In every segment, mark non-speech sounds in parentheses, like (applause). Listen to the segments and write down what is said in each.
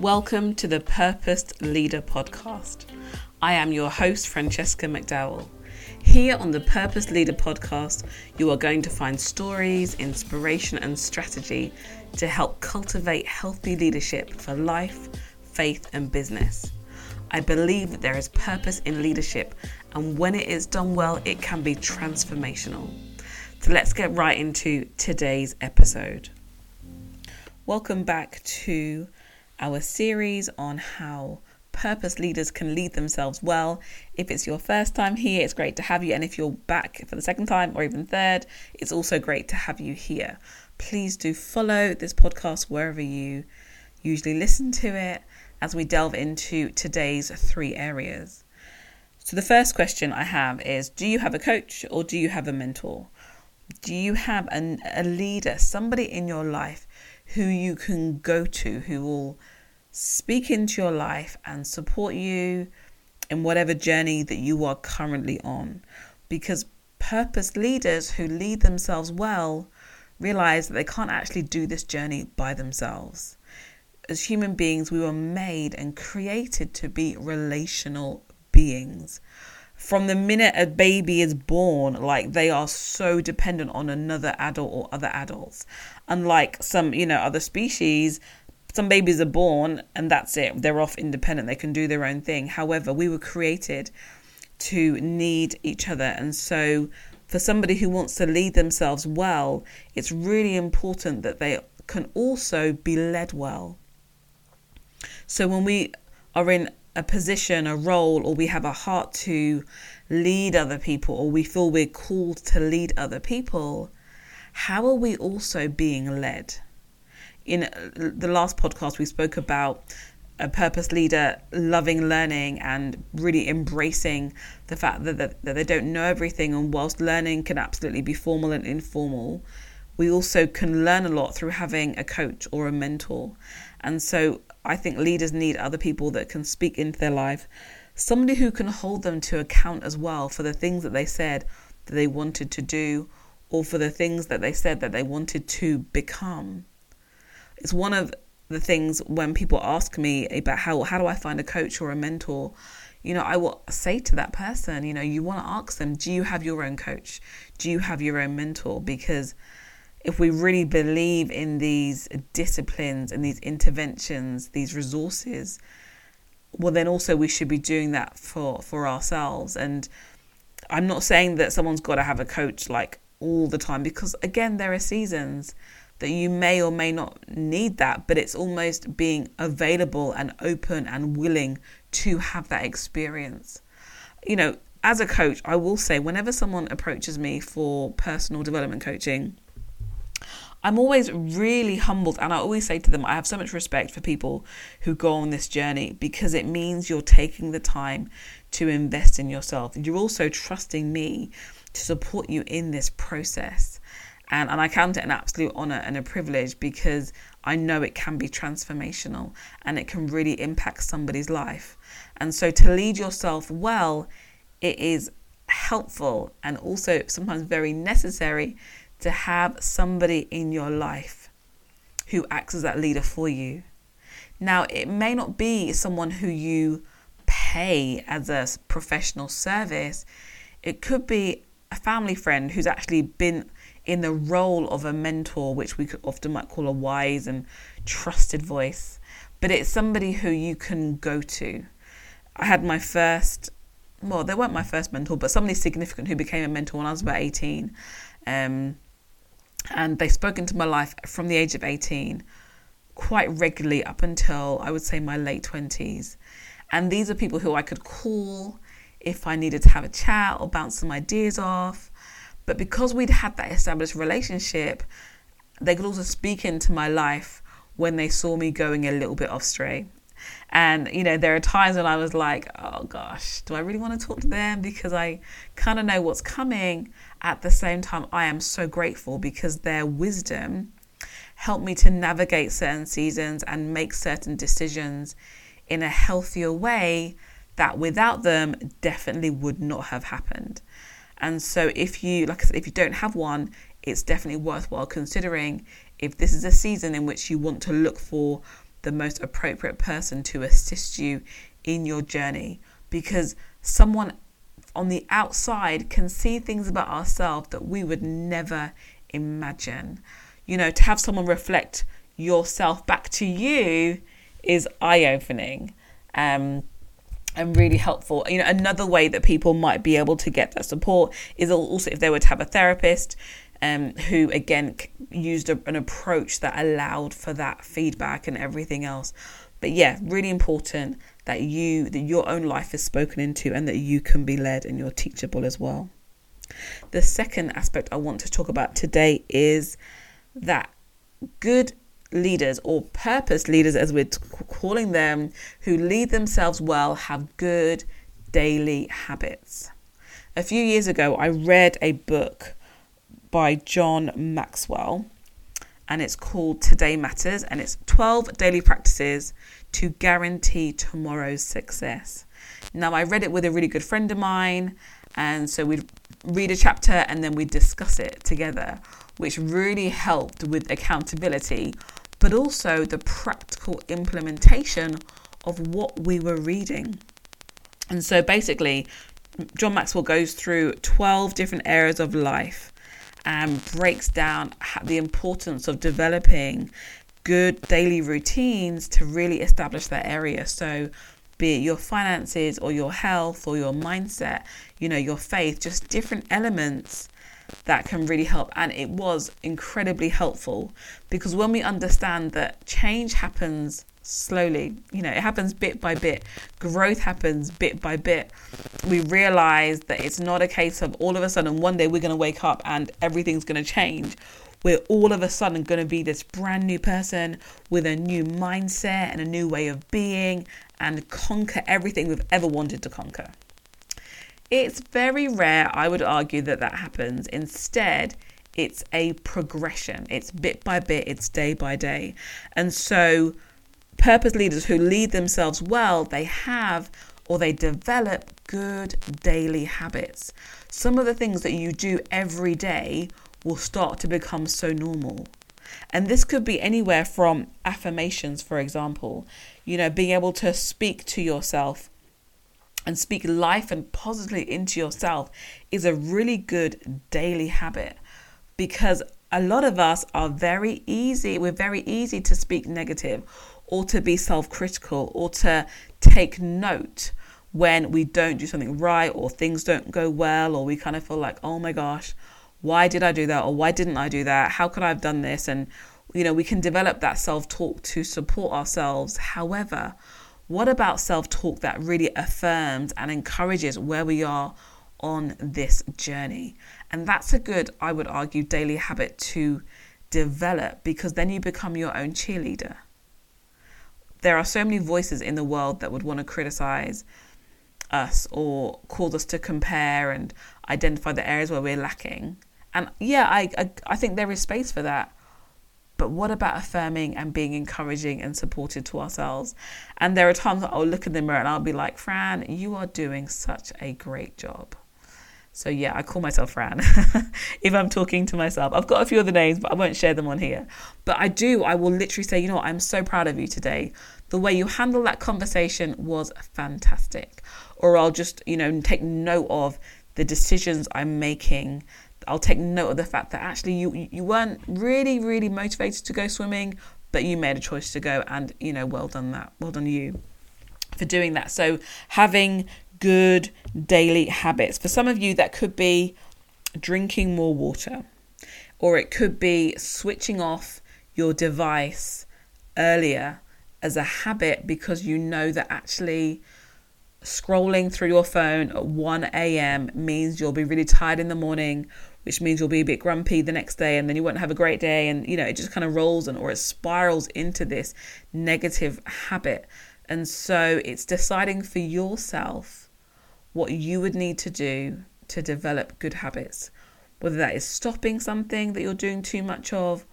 Welcome to the Purposed Leader podcast. I am your host, Francesca McDowell. Here on the Purpose Leader podcast, you are going to find stories, inspiration, and strategy to help cultivate healthy leadership for life, faith, and business. I believe that there is purpose in leadership, and when it is done well, it can be transformational. So let's get right into today's episode. Welcome back to our series on how purpose leaders can lead themselves well. If it's your first time here, it's great to have you. And if you're back for the second time or even third, it's also great to have you here. Please do follow this podcast wherever you usually listen to it as we delve into today's three areas. So, the first question I have is Do you have a coach or do you have a mentor? Do you have an, a leader, somebody in your life who you can go to, who will speak into your life and support you in whatever journey that you are currently on. Because purpose leaders who lead themselves well realize that they can't actually do this journey by themselves. As human beings, we were made and created to be relational beings from the minute a baby is born, like they are so dependent on another adult or other adults. Unlike some, you know, other species, some babies are born and that's it. They're off independent. They can do their own thing. However, we were created to need each other. And so, for somebody who wants to lead themselves well, it's really important that they can also be led well. So, when we are in a position, a role, or we have a heart to lead other people, or we feel we're called to lead other people, how are we also being led? In uh, the last podcast, we spoke about a purpose leader loving learning and really embracing the fact that, that, that they don't know everything. And whilst learning can absolutely be formal and informal, we also can learn a lot through having a coach or a mentor. And so I think leaders need other people that can speak into their life, somebody who can hold them to account as well for the things that they said that they wanted to do or for the things that they said that they wanted to become. It's one of the things when people ask me about how how do I find a coach or a mentor, you know, I will say to that person, you know, you want to ask them, do you have your own coach? Do you have your own mentor? Because if we really believe in these disciplines and these interventions, these resources, well, then also we should be doing that for, for ourselves. And I'm not saying that someone's got to have a coach like all the time because, again, there are seasons that you may or may not need that, but it's almost being available and open and willing to have that experience. You know, as a coach, I will say whenever someone approaches me for personal development coaching, I'm always really humbled, and I always say to them, I have so much respect for people who go on this journey because it means you're taking the time to invest in yourself. You're also trusting me to support you in this process. And, and I count it an absolute honor and a privilege because I know it can be transformational and it can really impact somebody's life. And so to lead yourself well, it is helpful and also sometimes very necessary to have somebody in your life who acts as that leader for you. Now, it may not be someone who you pay as a professional service, it could be a family friend who's actually been in the role of a mentor, which we often might call a wise and trusted voice, but it's somebody who you can go to. I had my first, well, they weren't my first mentor, but somebody significant who became a mentor when I was about 18. Um, and they spoke into my life from the age of 18 quite regularly up until I would say my late 20s. And these are people who I could call if I needed to have a chat or bounce some ideas off. But because we'd had that established relationship, they could also speak into my life when they saw me going a little bit off stray. And, you know, there are times when I was like, oh gosh, do I really want to talk to them? Because I kind of know what's coming. At the same time, I am so grateful because their wisdom helped me to navigate certain seasons and make certain decisions in a healthier way that without them definitely would not have happened. And so, if you, like I said, if you don't have one, it's definitely worthwhile considering if this is a season in which you want to look for the most appropriate person to assist you in your journey because someone on the outside can see things about ourselves that we would never imagine. You know, to have someone reflect yourself back to you is eye opening. Um, and really helpful. You know, another way that people might be able to get that support is also if they were to have a therapist um, who again used a, an approach that allowed for that feedback and everything else. But yeah, really important that you that your own life is spoken into and that you can be led and you're teachable as well. The second aspect I want to talk about today is that good leaders or purpose leaders as we're calling them who lead themselves well have good daily habits. A few years ago I read a book by John Maxwell and it's called Today Matters and it's 12 daily practices to guarantee tomorrow's success. Now, I read it with a really good friend of mine, and so we'd read a chapter and then we'd discuss it together, which really helped with accountability, but also the practical implementation of what we were reading. And so basically, John Maxwell goes through 12 different areas of life and breaks down the importance of developing good daily routines to really establish that area. So, be it your finances or your health or your mindset, you know, your faith, just different elements that can really help. And it was incredibly helpful because when we understand that change happens slowly, you know, it happens bit by bit, growth happens bit by bit, we realize that it's not a case of all of a sudden one day we're going to wake up and everything's going to change we're all of a sudden going to be this brand new person with a new mindset and a new way of being and conquer everything we've ever wanted to conquer. It's very rare, I would argue, that that happens. Instead, it's a progression. It's bit by bit, it's day by day. And so, purpose leaders who lead themselves well, they have or they develop good daily habits. Some of the things that you do every day will start to become so normal. And this could be anywhere from affirmations, for example, you know, being able to speak to yourself and speak life and positively into yourself is a really good daily habit because a lot of us are very easy, we're very easy to speak negative or to be self critical or to take note when we don't do something right or things don't go well or we kind of feel like, oh my gosh, why did I do that or why didn't I do that? How could I have done this? And, you know, we can develop that self talk to support ourselves. However, what about self talk that really affirms and encourages where we are on this journey? And that's a good, I would argue, daily habit to develop because then you become your own cheerleader. There are so many voices in the world that would want to criticize us or cause us to compare and identify the areas where we're lacking. And yeah, I, I, I think there is space for that. But what about affirming and being encouraging and supportive to ourselves? And there are times I'll look in the mirror and I'll be like, Fran, you are doing such a great job. So yeah, I call myself Fran (laughs) if I'm talking to myself. I've got a few other names, but I won't share them on here. But I do, I will literally say, you know what, I'm so proud of you today. The way you handled that conversation was fantastic. Or I'll just, you know, take note of the decisions I'm making I'll take note of the fact that actually you you weren't really really motivated to go swimming, but you made a choice to go, and you know, well done that, well done you for doing that. So having good daily habits for some of you that could be drinking more water, or it could be switching off your device earlier as a habit because you know that actually scrolling through your phone at 1 a.m. means you'll be really tired in the morning which means you'll be a bit grumpy the next day and then you won't have a great day. And you know it just kind of rolls and or it spirals into this negative habit. And so it's deciding for yourself what you would need to do to develop good habits. Whether that is stopping something that you're doing too much of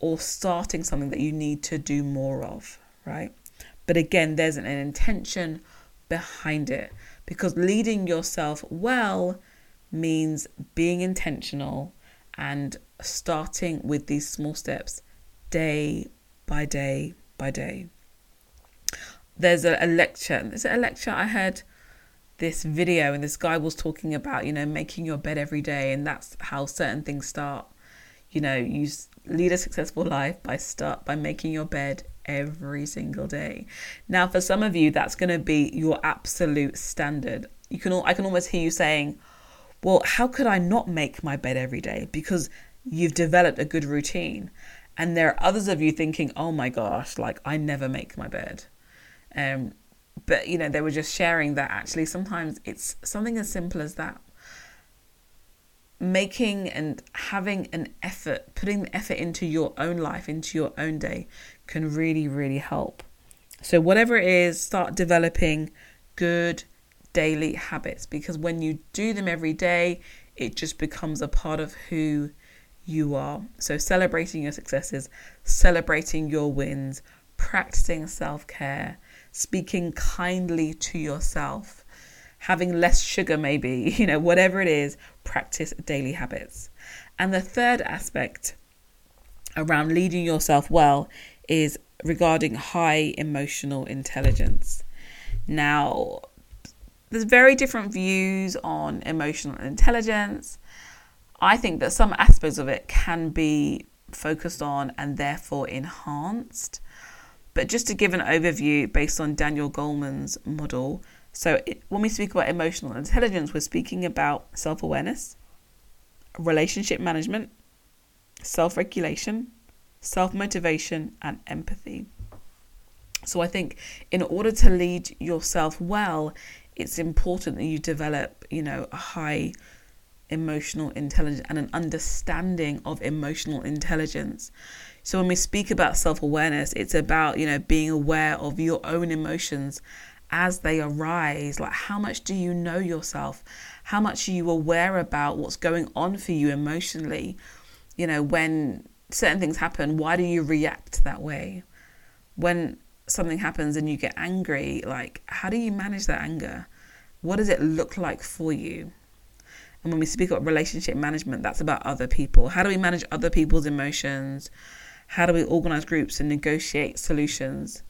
or starting something that you need to do more of right? But again there's an intention behind it because leading yourself well means being intentional and starting with these small steps day by day by day. there's a, a lecture. It a lecture I heard? This video and this guy was talking about you know making your bed every day, and that's how certain things start. You know, you lead a successful life by start by making your bed every single day. Now, for some of you, that's going to be your absolute standard. You can, I can almost hear you saying, "Well, how could I not make my bed every day?" Because you've developed a good routine. And there are others of you thinking, "Oh my gosh, like I never make my bed." Um, but you know, they were just sharing that actually sometimes it's something as simple as that. Making and having an effort, putting the effort into your own life, into your own day, can really, really help. So, whatever it is, start developing good daily habits because when you do them every day, it just becomes a part of who you are. So, celebrating your successes, celebrating your wins, practicing self care, speaking kindly to yourself, having less sugar, maybe, (laughs) you know, whatever it is, practice daily habits. And the third aspect around leading yourself well is regarding high emotional intelligence. Now, there's very different views on emotional intelligence. I think that some aspects of it can be focused on and therefore enhanced. But just to give an overview based on Daniel Goleman's model, so it, when we speak about emotional intelligence, we're speaking about self awareness, relationship management, self regulation, self motivation, and empathy. So I think in order to lead yourself well, it's important that you develop, you know, a high emotional intelligence and an understanding of emotional intelligence. So when we speak about self-awareness, it's about, you know, being aware of your own emotions as they arise. Like how much do you know yourself? How much are you aware about what's going on for you emotionally? You know, when certain things happen, why do you react that way? When something happens and you get angry, like how do you manage that anger? What does it look like for you? And when we speak about relationship management, that's about other people. How do we manage other people's emotions? How do we organize groups and negotiate solutions?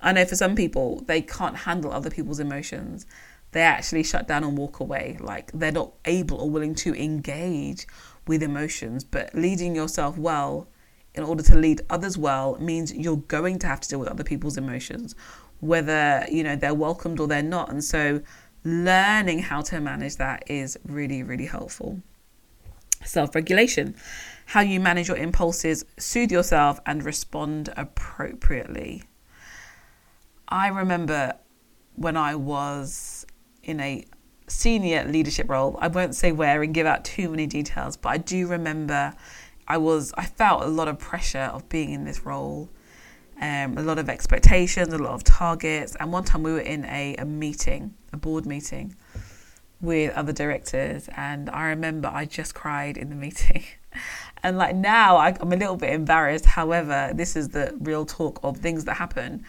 I know for some people, they can't handle other people's emotions. They actually shut down and walk away. Like they're not able or willing to engage with emotions. But leading yourself well in order to lead others well means you're going to have to deal with other people's emotions, whether you know they're welcomed or they're not. And so learning how to manage that is really, really helpful. Self regulation, how you manage your impulses, soothe yourself, and respond appropriately. I remember when I was in a senior leadership role, I won't say where and give out too many details, but I do remember I was I felt a lot of pressure of being in this role um, a lot of expectations, a lot of targets. And one time we were in a, a meeting, a board meeting with other directors, and I remember I just cried in the (laughs) meeting. and like now, I, I'm a little bit embarrassed. However, this is the real talk of things that happen.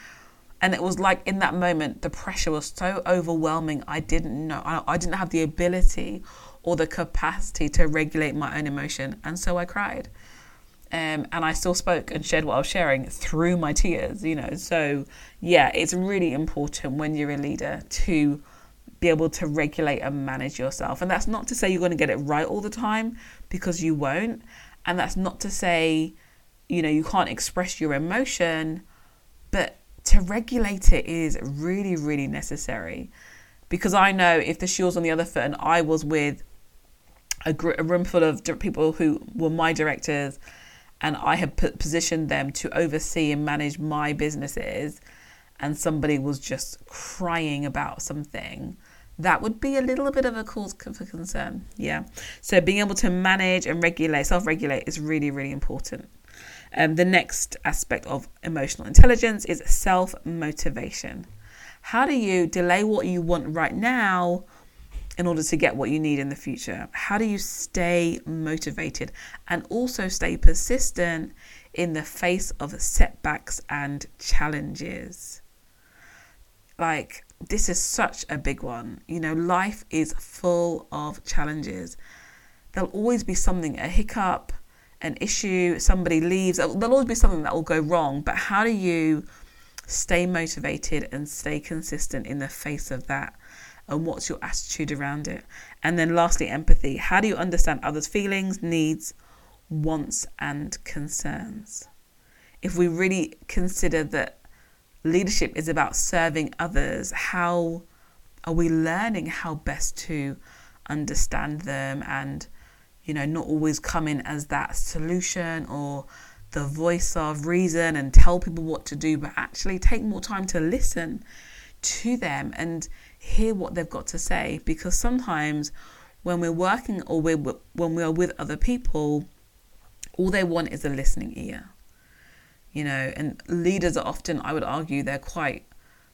And it was like in that moment, the pressure was so overwhelming. I didn't know, I, I didn't have the ability or the capacity to regulate my own emotion. And so I cried. Um, and I still spoke and shared what I was sharing through my tears, you know. So, yeah, it's really important when you're a leader to be able to regulate and manage yourself. And that's not to say you're going to get it right all the time because you won't. And that's not to say, you know, you can't express your emotion, but to regulate it is really, really necessary. Because I know if the shoe was on the other foot and I was with a, gr- a room full of people who were my directors and I had put, positioned them to oversee and manage my businesses, and somebody was just crying about something, that would be a little bit of a cause for concern. Yeah. So being able to manage and regulate, self regulate is really, really important. Um, the next aspect of emotional intelligence is self motivation. How do you delay what you want right now in order to get what you need in the future? How do you stay motivated and also stay persistent in the face of setbacks and challenges? Like, this is such a big one. You know, life is full of challenges. There'll always be something, a hiccup, an issue, somebody leaves. There'll always be something that will go wrong. But how do you stay motivated and stay consistent in the face of that? And what's your attitude around it? And then, lastly, empathy. How do you understand others' feelings, needs, wants, and concerns? If we really consider that leadership is about serving others, how are we learning how best to understand them and, you know, not always come in as that solution or the voice of reason and tell people what to do, but actually take more time to listen to them and hear what they've got to say. Because sometimes when we're working or we're, when we are with other people, all they want is a listening ear. You know, and leaders are often, I would argue, they're quite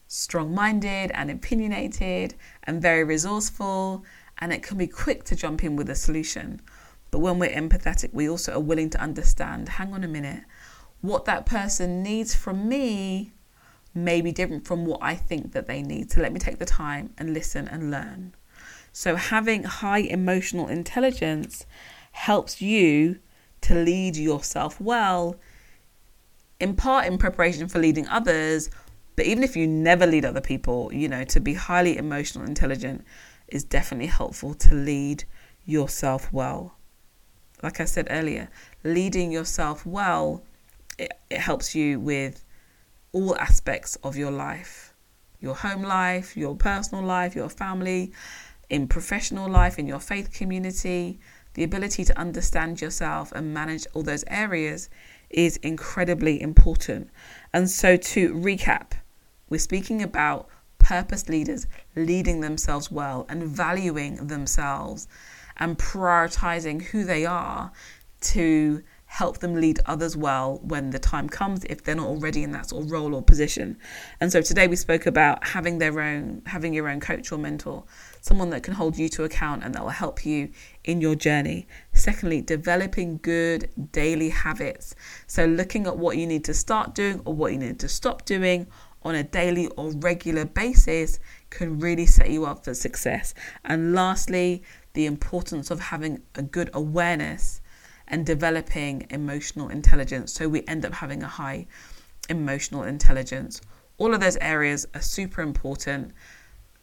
strong minded and opinionated and very resourceful, and it can be quick to jump in with a solution. But when we're empathetic, we also are willing to understand hang on a minute, what that person needs from me may be different from what I think that they need. So let me take the time and listen and learn. So having high emotional intelligence helps you to lead yourself well, in part in preparation for leading others. But even if you never lead other people, you know, to be highly emotional intelligent is definitely helpful to lead yourself well like I said earlier, leading yourself well, it, it helps you with all aspects of your life your home life, your personal life, your family, in professional life, in your faith community. The ability to understand yourself and manage all those areas is incredibly important. And so, to recap, we're speaking about purpose leaders leading themselves well and valuing themselves and prioritizing who they are to help them lead others well when the time comes if they're not already in that sort of role or position. And so today we spoke about having their own having your own coach or mentor, someone that can hold you to account and that will help you in your journey. Secondly, developing good daily habits. So looking at what you need to start doing or what you need to stop doing on a daily or regular basis can really set you up for success. And lastly, the importance of having a good awareness and developing emotional intelligence. So we end up having a high emotional intelligence. All of those areas are super important.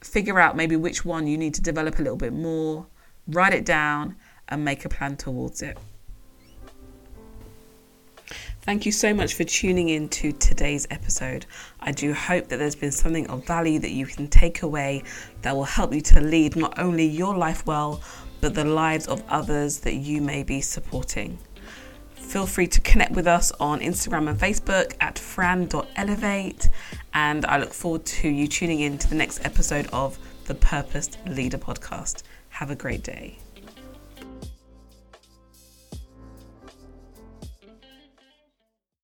Figure out maybe which one you need to develop a little bit more, write it down, and make a plan towards it. Thank you so much for tuning in to today's episode. I do hope that there's been something of value that you can take away that will help you to lead not only your life well, but the lives of others that you may be supporting. Feel free to connect with us on Instagram and Facebook at fran.elevate. And I look forward to you tuning in to the next episode of the Purposed Leader podcast. Have a great day.